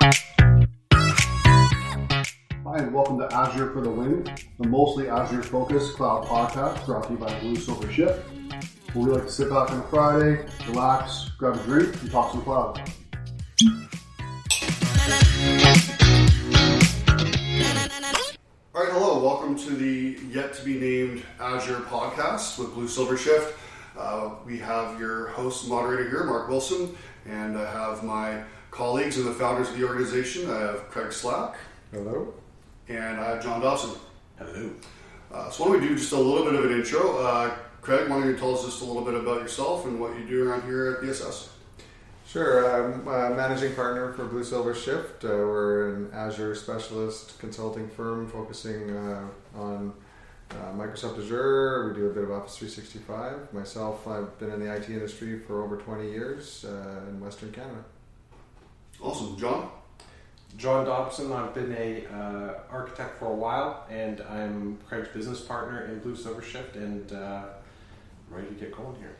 Hi, and welcome to Azure for the Win, the mostly Azure focused cloud podcast brought to you by Blue Silver Shift, where we like to sit back on a Friday, relax, grab a drink, and talk some cloud. All right, hello, welcome to the yet to be named Azure podcast with Blue Silver Shift. Uh, we have your host moderator here, Mark Wilson, and I have my colleagues and the founders of the organization. I have Craig Slack. Hello. And I have John Dawson. Hello. Uh, so why don't we do just a little bit of an intro? Uh, Craig, why don't you tell us just a little bit about yourself and what you do around here at BSS? Sure. I'm a managing partner for Blue Silver Shift. Uh, we're an Azure specialist consulting firm focusing uh, on uh, Microsoft Azure. We do a bit of Office 365. Myself, I've been in the IT industry for over 20 years uh, in Western Canada. Awesome. John? John Dobson. I've been a uh, architect for a while, and I'm Craig's business partner in Blue Silver Shift, and uh, ready to get going here.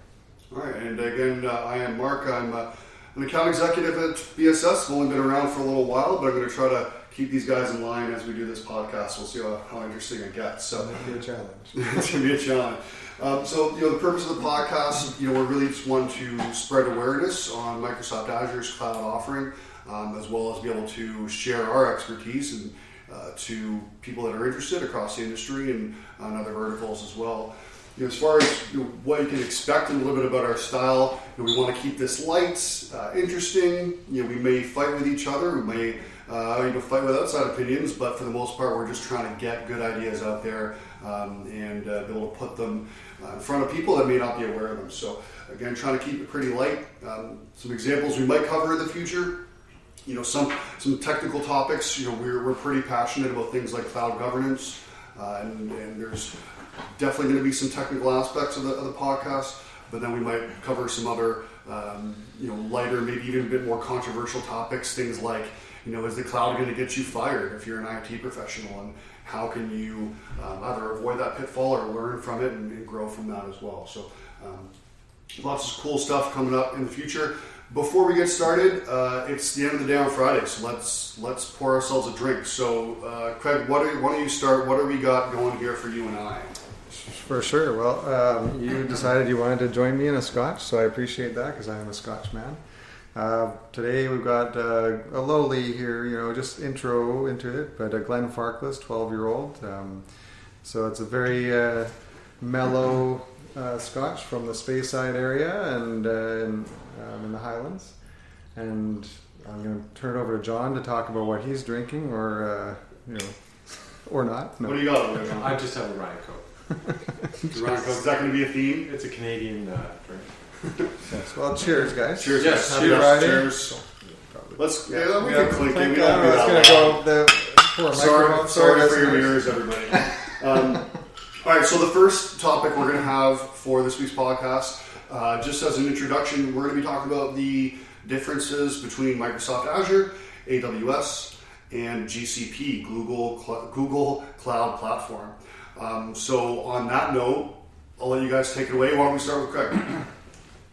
All right, and again, uh, I am Mark. I'm uh, an account executive at BSS. I've only been around for a little while, but I'm going to try to keep these guys in line as we do this podcast. We'll see how, how interesting it gets. So it's going to be a challenge. it's going to be a challenge. Um, so, you know, the purpose of the podcast, you know, we're really just want to spread awareness on Microsoft Azure's cloud offering, um, as well as be able to share our expertise and uh, to people that are interested across the industry and on other verticals as well. You know, as far as you know, what you can expect and a little bit about our style, you know, we want to keep this light, uh, interesting. You know, we may fight with each other, we may uh, you know, fight with outside opinions, but for the most part, we're just trying to get good ideas out there um, and uh, be able to put them uh, in front of people that may not be aware of them. So, again, trying to keep it pretty light. Um, some examples we might cover in the future. You know, some some technical topics. You know, we're, we're pretty passionate about things like cloud governance, uh, and, and there's definitely going to be some technical aspects of the, of the podcast. But then we might cover some other, um, you know, lighter, maybe even a bit more controversial topics. Things like you know, is the cloud going to get you fired if you're an IT professional? And how can you um, either avoid that pitfall or learn from it and, and grow from that as well? So, um, lots of cool stuff coming up in the future. Before we get started, uh, it's the end of the day on Friday, so let's let's pour ourselves a drink. So, uh, Craig, what are, why don't you start? What do we got going here for you and I? For sure. Well, um, you decided you wanted to join me in a Scotch, so I appreciate that because I am a Scotch man. Uh, today we've got uh, a lowly here, you know, just intro into it, but a Glenfarclas, 12 year old. Um, so it's a very uh, mellow uh, scotch from the Speyside area and uh, in, um, in, the Highlands. And I'm going to turn it over to John to talk about what he's drinking or, uh, you know, or not. No. What do you got? John? I just have a Ryan Coke. Ryan Coke, is that going to be a theme? It's a Canadian drink yes. Well, cheers, guys. Cheers. Yes. Happy cheers. Friday. Cheers. Let's. Yeah, yeah we can clink it. We don't do that. Go the, sorry, sorry for your ears, everybody. um, all right. So the first topic we're going to have for this week's podcast, uh, just as an introduction, we're going to be talking about the differences between Microsoft Azure, AWS, and GCP, Google Cl- Google Cloud Platform. Um, so on that note, I'll let you guys take it away. Why don't we start with Craig?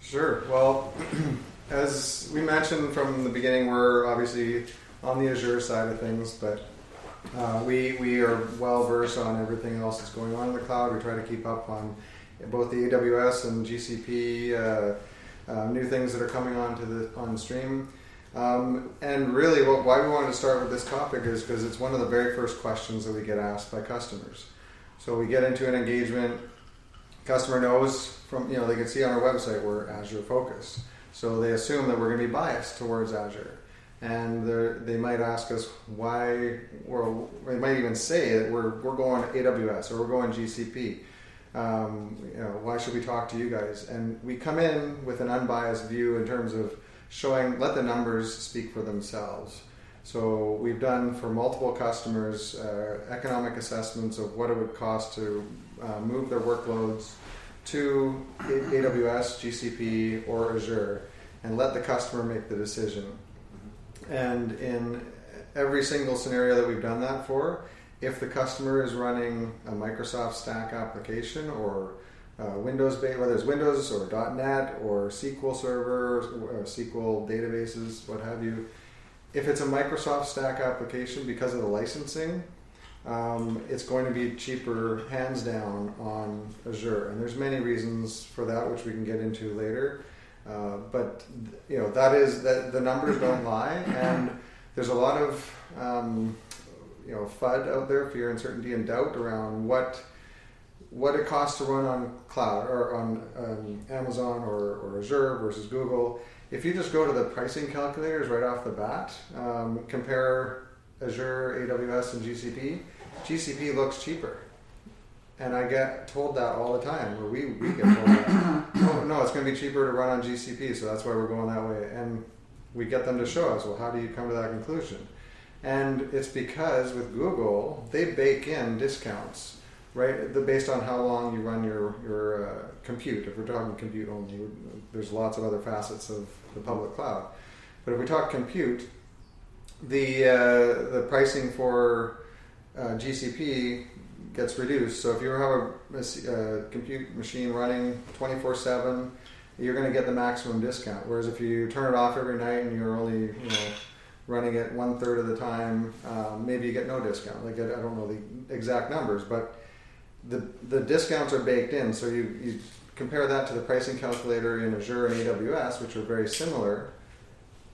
Sure. Well, as we mentioned from the beginning, we're obviously on the Azure side of things, but uh, we we are well versed on everything else that's going on in the cloud. We try to keep up on both the AWS and GCP uh, uh, new things that are coming onto the on stream. Um, and really, what, why we wanted to start with this topic is because it's one of the very first questions that we get asked by customers. So we get into an engagement customer knows from you know they can see on our website we're Azure focused, so they assume that we're going to be biased towards Azure, and they might ask us why, or they might even say that we're we're going AWS or we're going GCP. Um, you know, why should we talk to you guys? And we come in with an unbiased view in terms of showing let the numbers speak for themselves. So we've done for multiple customers uh, economic assessments of what it would cost to uh, move their workloads to AWS, GCP, or Azure, and let the customer make the decision. And in every single scenario that we've done that for, if the customer is running a Microsoft Stack application or uh, Windows, whether it's Windows or .NET or SQL Server, or SQL databases, what have you, if it's a Microsoft Stack application because of the licensing, um, it's going to be cheaper, hands down, on Azure. And there's many reasons for that, which we can get into later. Uh, but you know that is that the numbers don't lie, and there's a lot of um, you know FUD out there, fear, uncertainty, and doubt around what what it costs to run on cloud or on um, Amazon or, or Azure versus Google. If you just go to the pricing calculators right off the bat, um, compare Azure, AWS, and GCP, GCP looks cheaper. And I get told that all the time, or we, we get told that. oh, no, it's going to be cheaper to run on GCP, so that's why we're going that way. And we get them to show us, well, how do you come to that conclusion? And it's because with Google, they bake in discounts, right? The, based on how long you run your, your uh, compute. If we're talking compute only, there's lots of other facets of the public cloud. But if we talk compute, the, uh, the pricing for uh, GCP gets reduced. So if you have a, a compute machine running 24 7, you're going to get the maximum discount. Whereas if you turn it off every night and you're only you know running it one third of the time, um, maybe you get no discount. Like I don't know the exact numbers, but the the discounts are baked in. So you, you compare that to the pricing calculator in Azure and AWS, which are very similar.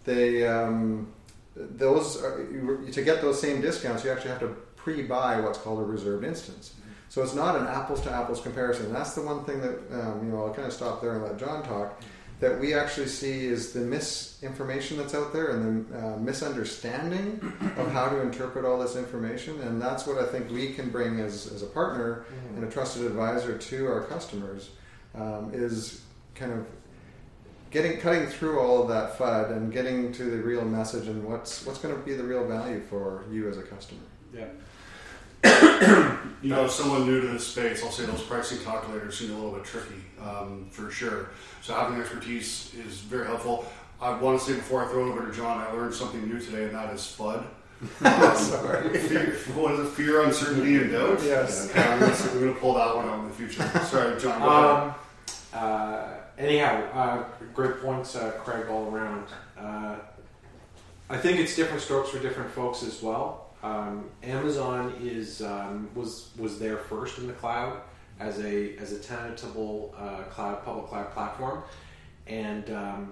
They um, those are, you, to get those same discounts, you actually have to pre-buy what's called a reserved instance. So it's not an apples to apples comparison. And that's the one thing that um, you know. I'll kind of stop there and let John talk. That we actually see is the misinformation that's out there and the uh, misunderstanding of how to interpret all this information, and that's what I think we can bring as, as a partner mm-hmm. and a trusted advisor to our customers um, is kind of getting cutting through all of that FUD and getting to the real message and what's what's going to be the real value for you as a customer. Yeah you know, someone new to this space, I'll say those pricing calculators seem a little bit tricky um, for sure. So having expertise is very helpful. I want to say before I throw it over to John, I learned something new today, and that is FUD. Um, Sorry. Fear, what is it? Fear, uncertainty, and doubt. Yes. Yeah, I'm going to pull that one out in the future. Sorry, John. Um, uh, anyhow, uh, great points, uh, Craig, all around. Uh, I think it's different strokes for different folks as well. Um, Amazon is um, was was there first in the cloud as a as a tenable uh, cloud public cloud platform, and um,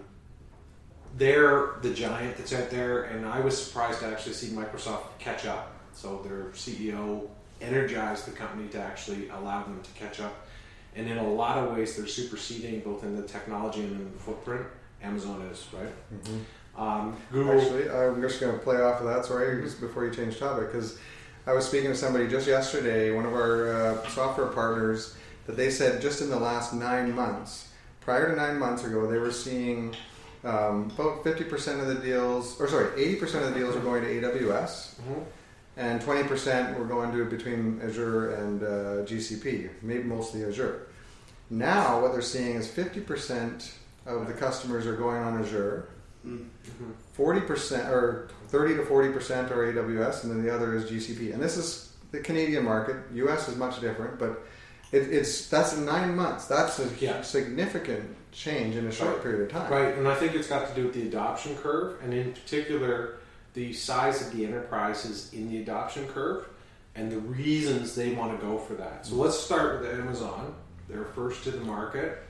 they're the giant that's out there. And I was surprised to actually see Microsoft catch up. So their CEO energized the company to actually allow them to catch up. And in a lot of ways, they're superseding both in the technology and in the footprint. Amazon is right. Mm-hmm. Um, Google. Actually, I'm just going to play off of that. Sorry, just before you change topic, because I was speaking to somebody just yesterday, one of our uh, software partners, that they said just in the last nine months, prior to nine months ago, they were seeing um, about 50% of the deals, or sorry, 80% of the deals are going to AWS. Mm-hmm. And 20% were going to between Azure and uh, GCP, maybe mostly Azure. Now, what they're seeing is 50% of the customers are going on Azure, 40 percent or 30 to 40 percent are AWS, and then the other is GCP. And this is the Canadian market. US is much different, but it, it's that's nine months. That's a yeah. significant change in a short right. period of time. Right, and I think it's got to do with the adoption curve, and in particular, the size of the enterprises in the adoption curve, and the reasons they want to go for that. So let's start with Amazon. They're first to the market.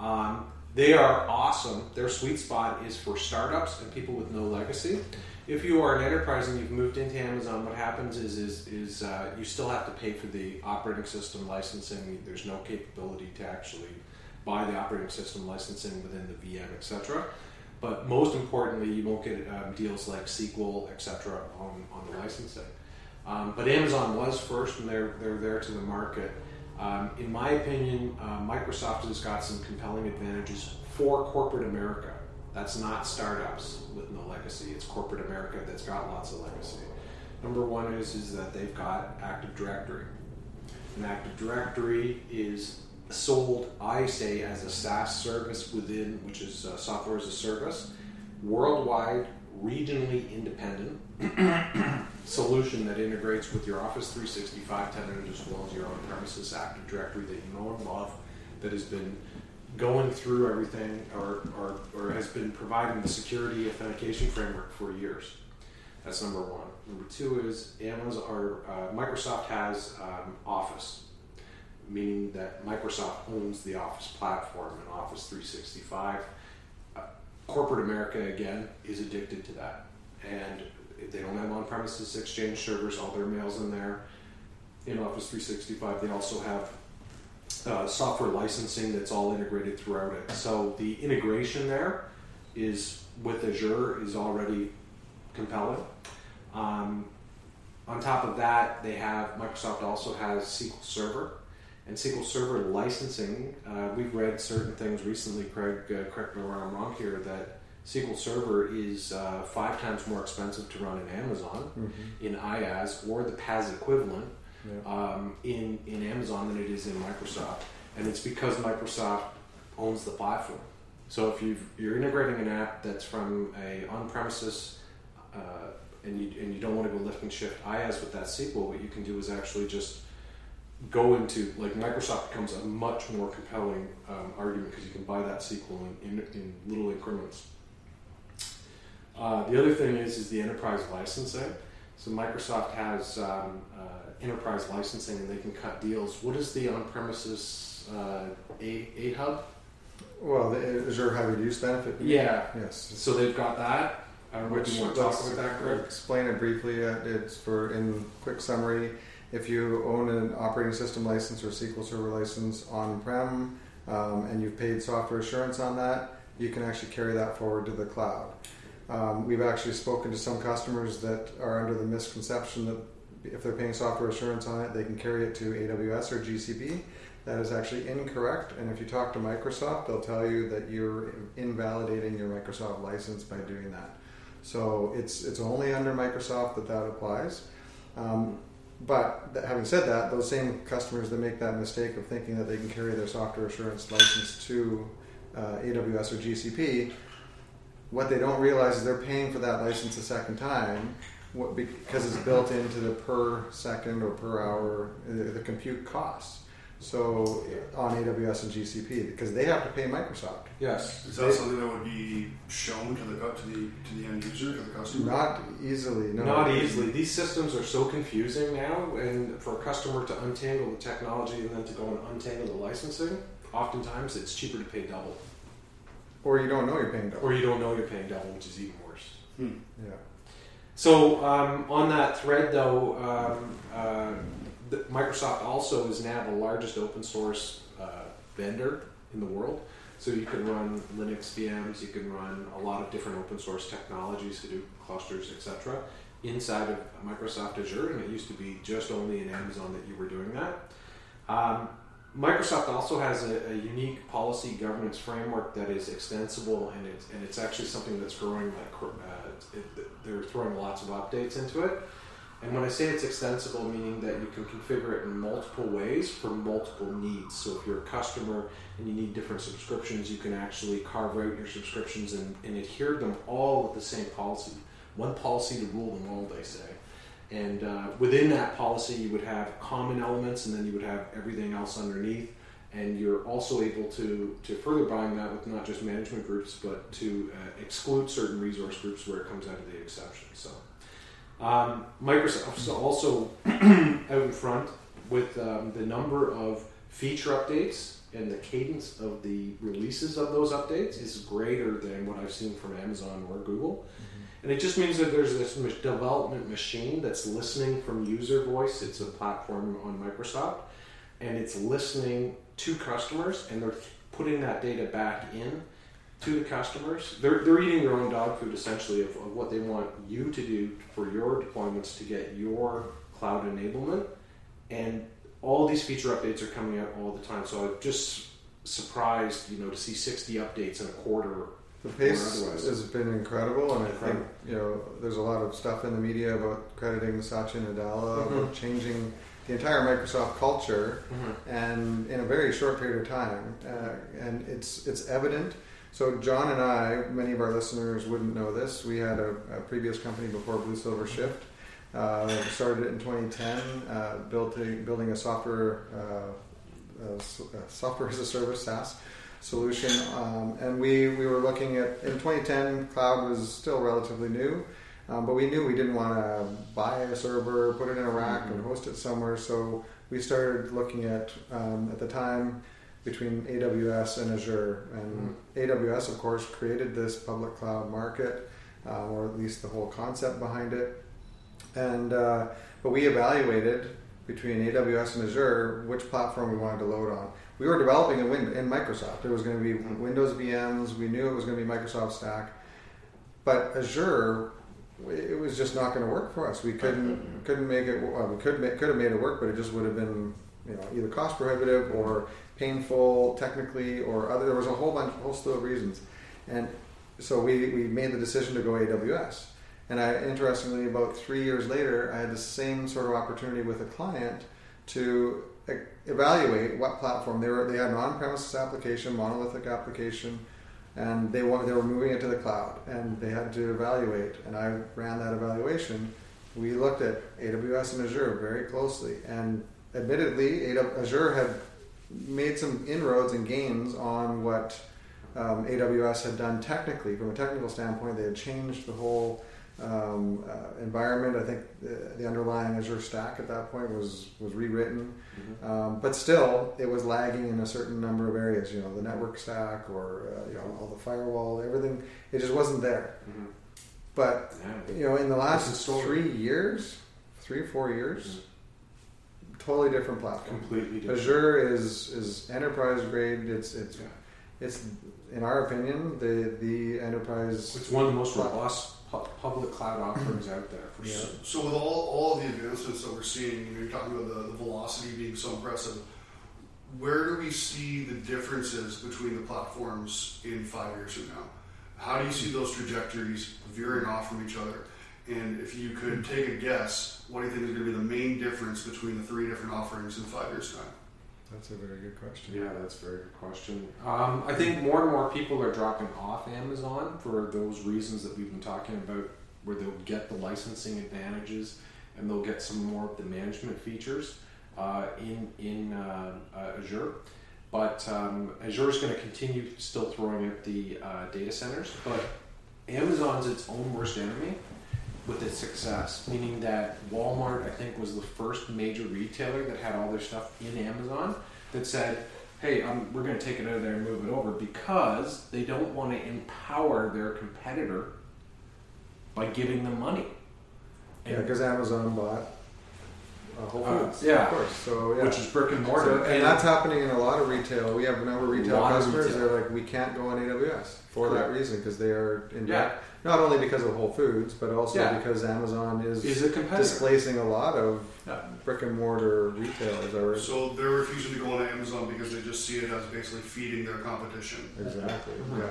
Um, they are awesome. Their sweet spot is for startups and people with no legacy. If you are an enterprise and you've moved into Amazon, what happens is is, is uh, you still have to pay for the operating system licensing. There's no capability to actually buy the operating system licensing within the VM, etc. But most importantly, you won't get um, deals like SQL, etc. on, on the licensing. Um, but Amazon was first, and they're they're there to the market. Um, in my opinion, uh, Microsoft has got some compelling advantages for corporate America. That's not startups with no legacy. It's corporate America that's got lots of legacy. Number one is, is that they've got Active Directory. An Active Directory is sold, I say, as a SaaS service within, which is uh, software as a service, worldwide, regionally independent solution that integrates with your Office 365 tenant as well as your own premises Active Directory that you know and love, that has been going through everything or, or, or has been providing the security authentication framework for years. That's number one. Number two is Amazon or uh, Microsoft has um, Office, meaning that Microsoft owns the Office platform and Office 365. Uh, corporate America again is addicted to that, and they don't have on-premises Exchange servers. All their mails in there. In Office 365, they also have uh, software licensing that's all integrated throughout it. So the integration there is with Azure is already compelling. Um, on top of that, they have Microsoft also has SQL Server, and SQL Server licensing. Uh, we've read certain things recently. Craig, uh, correct me where I'm wrong here. That SQL Server is uh, five times more expensive to run in Amazon, Mm-hmm. in IaaS, or the PaaS equivalent Yeah. um, in in Amazon than it is in Microsoft, and it's because Microsoft owns the platform. So if you you're integrating an app that's from a on-premises uh, and you and you don't want to go lift and shift IaaS with that SQL, what you can do is actually just go into like Microsoft becomes a much more compelling um, argument because you can buy that SQL in, in, in little increments. Uh, the other thing is is the enterprise licensing. So Microsoft has um, uh, enterprise licensing, and they can cut deals. What is the on-premises uh, A A Hub? Well, the Azure hybrid use benefit. Yeah. Yes. So they've got that. I don't know if Which you want to talk about that, Craig. explain it briefly. Uh, It's for in quick summary. If you own an operating system license or SQL Server license on-prem, um, and you've paid software assurance on that, you can actually carry that forward to the cloud. Um, we've actually spoken to some customers that are under the misconception that if they're paying software assurance on it, they can carry it to AWS or GCP. That is actually incorrect. And if you talk to Microsoft, they'll tell you that you're invalidating your Microsoft license by doing that. So it's it's only under Microsoft that that applies. Um, but having said that, those same customers that make that mistake of thinking that they can carry their software assurance license to uh, AWS or GCP, what they don't realize is they're paying for that license a second time what, because it's built into the per second or per hour uh, the compute costs. So on AWS and GCP because they have to pay Microsoft. Yes. Is that something that would be shown to the to the to the end user to the customer? Not easily. No. Not easily. These systems are so confusing now, and for a customer to untangle the technology and then to go and untangle the licensing, oftentimes it's cheaper to pay double. Or you don't know you're paying double. Or you don't know you're paying double, which is even worse. Hmm. Yeah. So um, on that thread, though, um, uh, the, Microsoft also is now the largest open source uh, vendor in the world. So you can run Linux VMs, you can run a lot of different open source technologies, Hadoop clusters, etc. Inside of Microsoft Azure, and it used to be just only in Amazon that you were doing that. Um, Microsoft also has a, a unique policy governance framework that is extensible, and it's and it's actually something that's growing. Like uh, it, they're throwing lots of updates into it. And when I say it's extensible, meaning that you can configure it in multiple ways for multiple needs. So if you're a customer and you need different subscriptions, you can actually carve out your subscriptions and, and adhere them all with the same policy. One policy to rule them all, they say. And uh, within that policy, you would have common elements, and then you would have everything else underneath. And you're also able to, to further bind that with not just management groups, but to uh, exclude certain resource groups where it comes out of the exception. So, um, Microsoft's also out in front with um, the number of feature updates and the cadence of the releases of those updates is greater than what I've seen from Amazon or Google. And it just means that there's this development machine that's listening from user voice. It's a platform on Microsoft, and it's listening to customers, and they're putting that data back in to the customers. They're, they're eating their own dog food essentially of, of what they want you to do for your deployments to get your cloud enablement. And all these feature updates are coming out all the time. So I'm just surprised, you know, to see 60 updates in a quarter The pace has been incredible, and I think you know there's a lot of stuff in the media about crediting Satya Nadella Mhm. about changing the entire Microsoft culture, and in a very short period of time, uh, and it's it's evident. So John and I, many of our listeners wouldn't know this. We had a, a previous company before Blue Silver Shift. Uh, started it in 2010, uh, built a, building a software uh, software as a service SaaS solution. Um, and we, we were looking at, in 2010, cloud was still relatively new. Um, but we knew we didn't want to buy a server, put it in a rack, and host it somewhere. So we started looking at um, at the time between AWS and Azure. And AWS, of course, created this public cloud market, uh, or at least the whole concept behind it. And uh, but we evaluated between AWS and Azure which platform we wanted to load on. We were developing in, Win- in Microsoft. It was going to be Windows VMs. We knew it was going to be Microsoft Stack, but Azure, it was just not going to work for us. We couldn't mm-hmm. couldn't make it. Well, we could make, could have made it work, but it just would have been you know either cost prohibitive or painful technically or other. There was a whole bunch, whole slew of reasons, and so we we made the decision to go AWS. And I, interestingly, about three years later, I had the same sort of opportunity with a client to evaluate what platform they were. They had an on-premises application, monolithic application, and they wa- they were moving it to the cloud, and they had to evaluate. And I ran that evaluation. We looked at AWS and Azure very closely, and admittedly, Azure had made some inroads and gains on what um, AWS had done technically. From a technical standpoint, they had changed the whole um, uh, environment. I think the, the underlying Azure stack at that point was was rewritten, um, but still it was lagging in a certain number of areas. You know, the network stack or uh, you know all the firewall, everything. It just wasn't there. Mhm. But Yeah. you know, in the last three years, three or four years, totally different platform. Completely different. Azure is is enterprise grade. It's it's Yeah. it's in our opinion the the enterprise. It's one of the most robust pu- public cloud offerings out there for Yeah. sure. So with all, all of the advancements that we're seeing, you know, you're talking about the, the velocity being so impressive. Where do we see the differences between the platforms in five years from now? How do you see those trajectories veering off from each other? And if you could take a guess, what do you think is going to be the main difference between the three different offerings in five years' time? That's a very good question. Yeah, that's a very good question. Um, I think more and more people are dropping off Amazon for those reasons that we've been talking about, where they'll get the licensing advantages and they'll get some more of the management features uh, in in uh, uh, Azure. But um, Azure is going to continue still throwing out the uh, data centers, but Amazon's its own worst enemy with its success, meaning that Walmart, I think, was the first major retailer that had all their stuff in Amazon that said, hey, um, we're going to take it out of there and move it over because they don't want to empower their competitor by giving them money. Yeah, because Amazon bought uh, Whole Uh, Foods. yeah. of course. So yeah. Which is brick and mortar. So- and that's happening in a lot of retail. We have a number of retail Lot of customers. retail. They're like, we can't go on AWS for that reason because they are in Yeah. debt. Not only because of Whole Foods, but also Yeah. because Amazon is, is a displacing a lot of Yeah. brick and mortar retailers already. So they're refusing to go on Amazon because they just see it as basically feeding their competition. Exactly. Mhm. Yeah.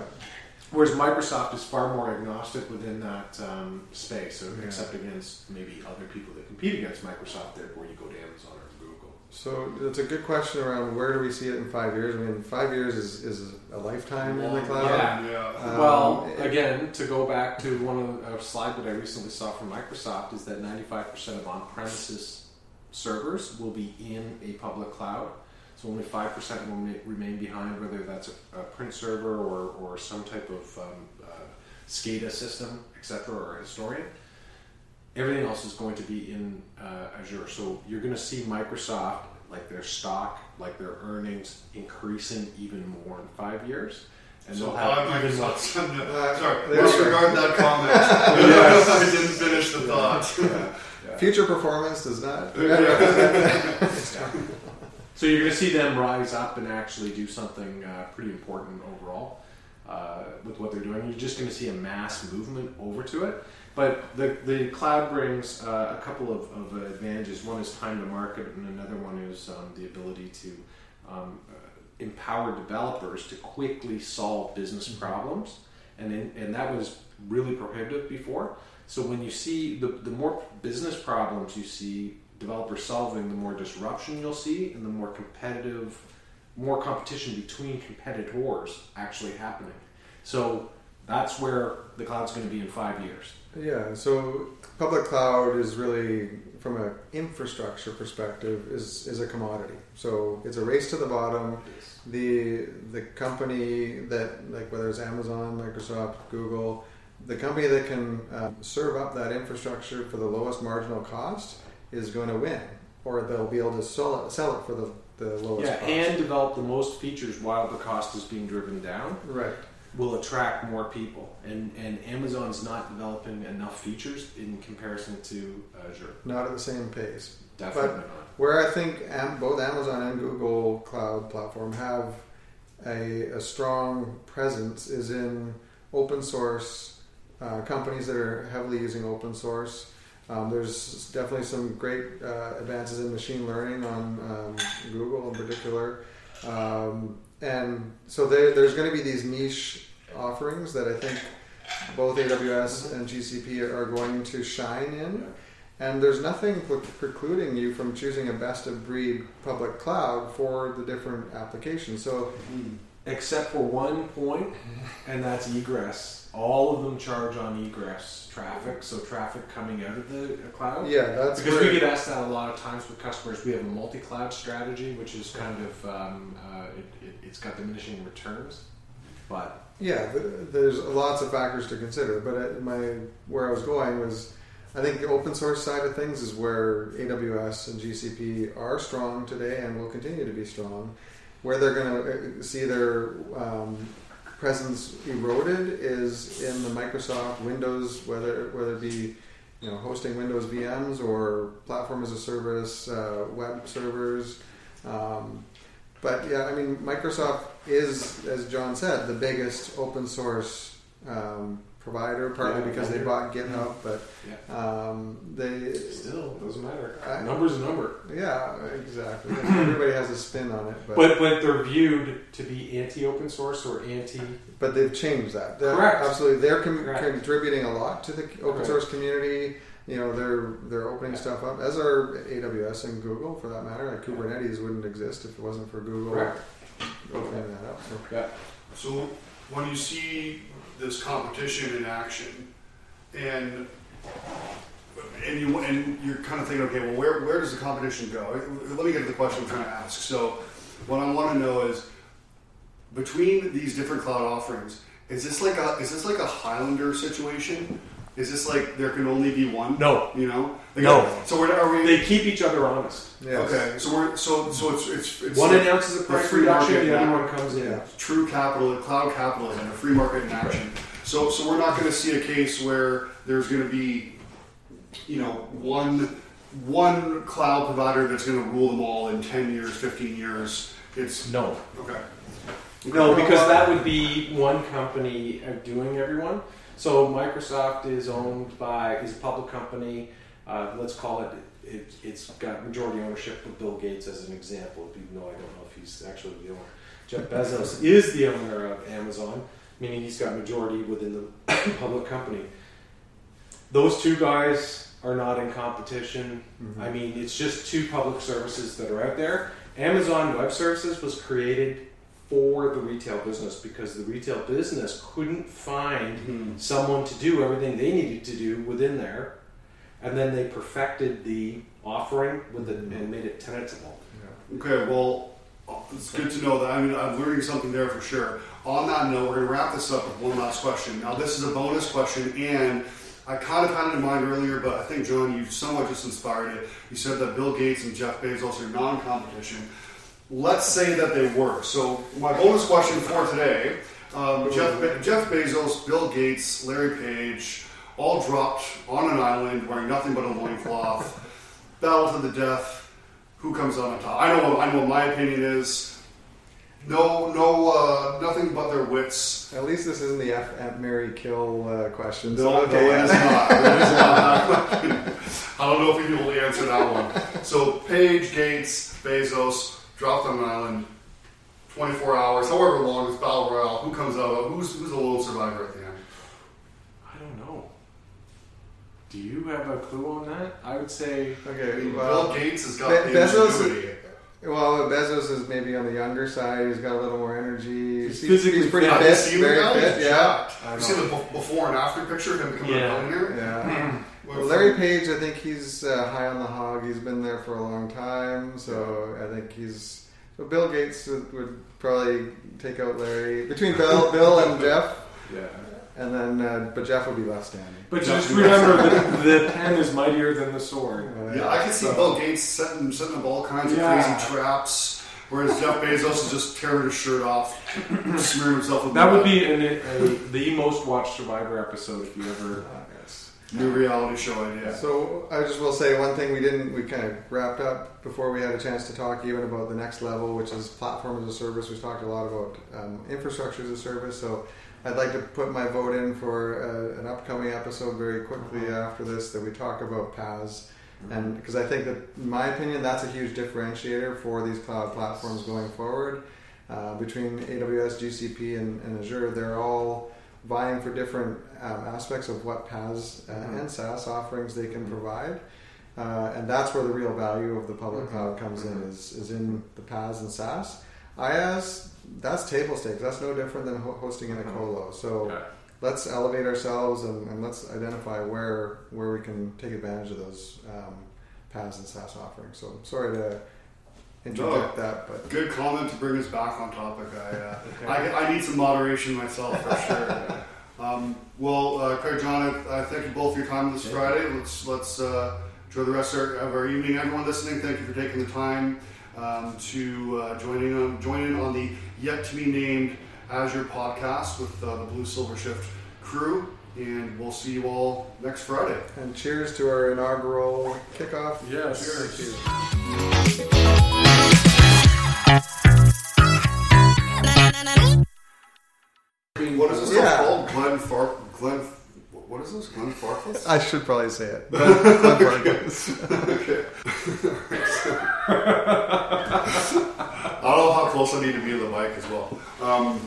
Whereas Microsoft is far more agnostic within that um, space, so Yeah. except against maybe other people that compete against Microsoft, therefore you go to Amazon or Google. So it's a good question around where do we see it in five years? I mean, five years is, is a lifetime in the cloud. Yeah. Yeah. Um, well, it- again, to go back to one of the, a slide that I recently saw from Microsoft is that 95% of on-premises servers will be in a public cloud. So only 5% will ma- remain behind, whether that's a, a print server or, or some type of um, uh, SCADA system, etc., or a historian. Everything else is going to be in uh, Azure. So you're going to see Microsoft, like their stock, like their earnings, increasing even more in five years. And so they'll I'm have even more. Microsoft. Uh, Sorry, there you go. disregard that comment. Yes. I didn't finish the thought. Yeah. Future performance does not. So you're going to see them rise up and actually do something uh, pretty important overall uh, with what they're doing. You're just going to see a mass movement over to it. But the, the cloud brings uh, a couple of, of advantages. One is time to market, and another one is um, the ability to um, uh, empower developers to quickly solve business problems. And, in, and that was really prohibitive before. So when you see the, the more business problems you see developers solving, the more disruption you'll see, and the more competitive, more competition between competitors actually happening. So that's where the cloud's going to be in five years. Yeah, so public cloud is really, from an infrastructure perspective, is is a commodity. So it's a race to the bottom. The the company that like whether it's Amazon, Microsoft, Google, the company that can uh, serve up that infrastructure for the lowest marginal cost is going to win, or they'll be able to sell it, sell it for the, the lowest Yeah, cost. and develop the most features while the cost is being driven down right. Will attract more people. And and Amazon's not developing enough features in comparison to Azure. Not at the same pace. Definitely not. Where I think both Amazon and Google Cloud Platform have a, a strong presence is in open source uh, companies that are heavily using open source. Um, there's definitely some great uh, advances in machine learning on um, Google in particular. Um, and so there, there's going to be these niche offerings that I think both AWS and GCP are going to shine in. And there's nothing precluding you from choosing a best of breed public cloud for the different applications. So, hmm. Except for one point, and that's egress. All of them charge on egress traffic, so traffic coming out of the cloud. yeah, that's Because where, we get asked that a lot of times with customers. We have a multi-cloud strategy, which is kind of um, uh, it, it, it's got diminishing returns, but yeah, there's lots of factors to consider. But my where I was going was, I think the open source side of things is where AWS and GCP are strong today and will continue to be strong. Where they're going to see their um, presence eroded is in the Microsoft Windows, whether whether it be you know hosting Windows VMs or platform as a service, uh, web servers. Um, but yeah, I mean, Microsoft is, as John said, the biggest open source um, provider, partly Yeah, because they bought GitHub, but yeah, um, they still doesn't matter. I- Number's a number. yeah, exactly. Everybody has a spin on it, but But but they're viewed to be anti-open source or anti. but they've changed that. They're- Correct. Absolutely, they're com- Correct. contributing a lot to the open Correct. source community. You know, they're they're opening Yeah. stuff up, as are AWS and Google, for that matter. Like Kubernetes wouldn't exist if it wasn't for Google opening that up. So. Yeah. So when you see this competition in action, and and you and you're kind of thinking, okay, well, where where does the competition go? Let me get to the question I'm trying to ask. So, what I want to know is between these different cloud offerings, is this like a is this like a Highlander situation? Is this like there can only be one? No. You know? Like, No. So we're, are we? They keep each other honest. Yes. Okay. So we're so so it's it's, it's One like announces a price free reduction, market the other one comes in. Yeah. true capital, cloud capitalism, a free market in action. So, so we're not going to see a case where there's going to be, you know, one one cloud provider that's going to rule them all in ten years, fifteen years. It's No. okay. No, because that would be one company doing everyone. So Microsoft is owned by is a public company. Uh, let's call it. It, it's got majority ownership of Bill Gates as an example. Even though I don't know if he's actually the owner. Jeff Bezos is the owner of Amazon, meaning he's got majority within the public company. Those two guys are not in competition. Mhm. I mean, it's just two public services that are out there. Amazon Web Services was created for the retail business because the retail business couldn't find Hmm. someone to do everything they needed to do within there, and then they perfected the offering with it and made it tenantable. Okay, well, it's good to know that. I mean, I'm learning something there for sure. On that note, we're going to wrap this up with one last question. Now, this is a bonus question, and I kind of had it in mind earlier, but I think, John, you somewhat just inspired it. You said that Bill Gates and Jeff Bezos are non competition. Let's say that they were. So, my bonus question for today um, Jeff, Be- Jeff Bezos, Bill Gates, Larry Page, all dropped on an island wearing nothing but a loincloth, battle to the death. Who comes out on top? I know. I know. What my opinion is no, no, uh, nothing but their wits. At least this isn't the F, F Marry Kill uh, question. No, so no, okay, it is not. It is not. I don't know if you will answer that one. So Page, Gates, Bezos dropped on an island. 24 hours, however long it's battle royale. Who comes out? Who's who's the lone survivor at the end? I don't know. Do you have a clue on that? I would say Okay, well, Bill Gates has got Be- the Bezos- ingenuity. well, Bezos is maybe on the younger side. He's got a little more energy. He's physically he's pretty fit. Have you fit, seen the very guy? fit. He's Yeah, jacked. I You see know. the be- before and after picture of him becoming Yeah. a billionaire? Yeah. Hmm. Well, Well, Larry Page, I think he's uh, high on the hog. He's been there for a long time, so I think he's. So Bill Gates would, would probably take out Larry between Bill, Bill and Jeff. yeah. and then uh, but Jeff would be left standing. But Yeah. just remember that the pen is mightier than the sword. Uh, Yeah, I can see so- Bill Gates setting, setting up all kinds of crazy traps, whereas Jeff Bezos is just tearing his shirt off, smearing himself with That would mud. be an, a, the most watched Survivor episode if you ever. New reality show idea. So I just will say one thing we didn't we kind of wrapped up before we had a chance to talk even about the next level, which is platform as a service. We've talked a lot about um, infrastructure as a service. So I'd like to put my vote in for uh, an upcoming episode very quickly after this that we talk about PaaS. And because I think that, in my opinion, that's a huge differentiator for these cloud platforms going forward. Uh, between AWS, GCP, and, and Azure, they're all vying for different um, aspects of what PaaS uh, and SaaS offerings they can provide. Uh, and that's where the real value of the public cloud comes in, is, is in the PaaS and SaaS. IaaS, that's table stakes. That's no different than ho- hosting in a colo. So Okay. let's elevate ourselves and, and let's identify where where we can take advantage of those um, PaaS and SaaS offerings. So sorry to interject that, but Good comment to bring us back on topic. I, uh, I, I need some moderation myself for sure. Um, well, uh, Craig, John, I, I thank you both for your time this Friday. Let's let's uh, enjoy the rest of our, of our evening. Everyone listening, thank you for taking the time um, to uh, joining on join in on the yet to be named Azure podcast with uh, the Blue Silver Shift crew. And we'll see you all next Friday. and cheers to our inaugural kickoff. Yes. Cheers. What Glenn Glenn. What is this? Glenn Farkless? I should probably say it. Glenn Farkas. okay. I don't know how close I need to be to the mic as well. Um,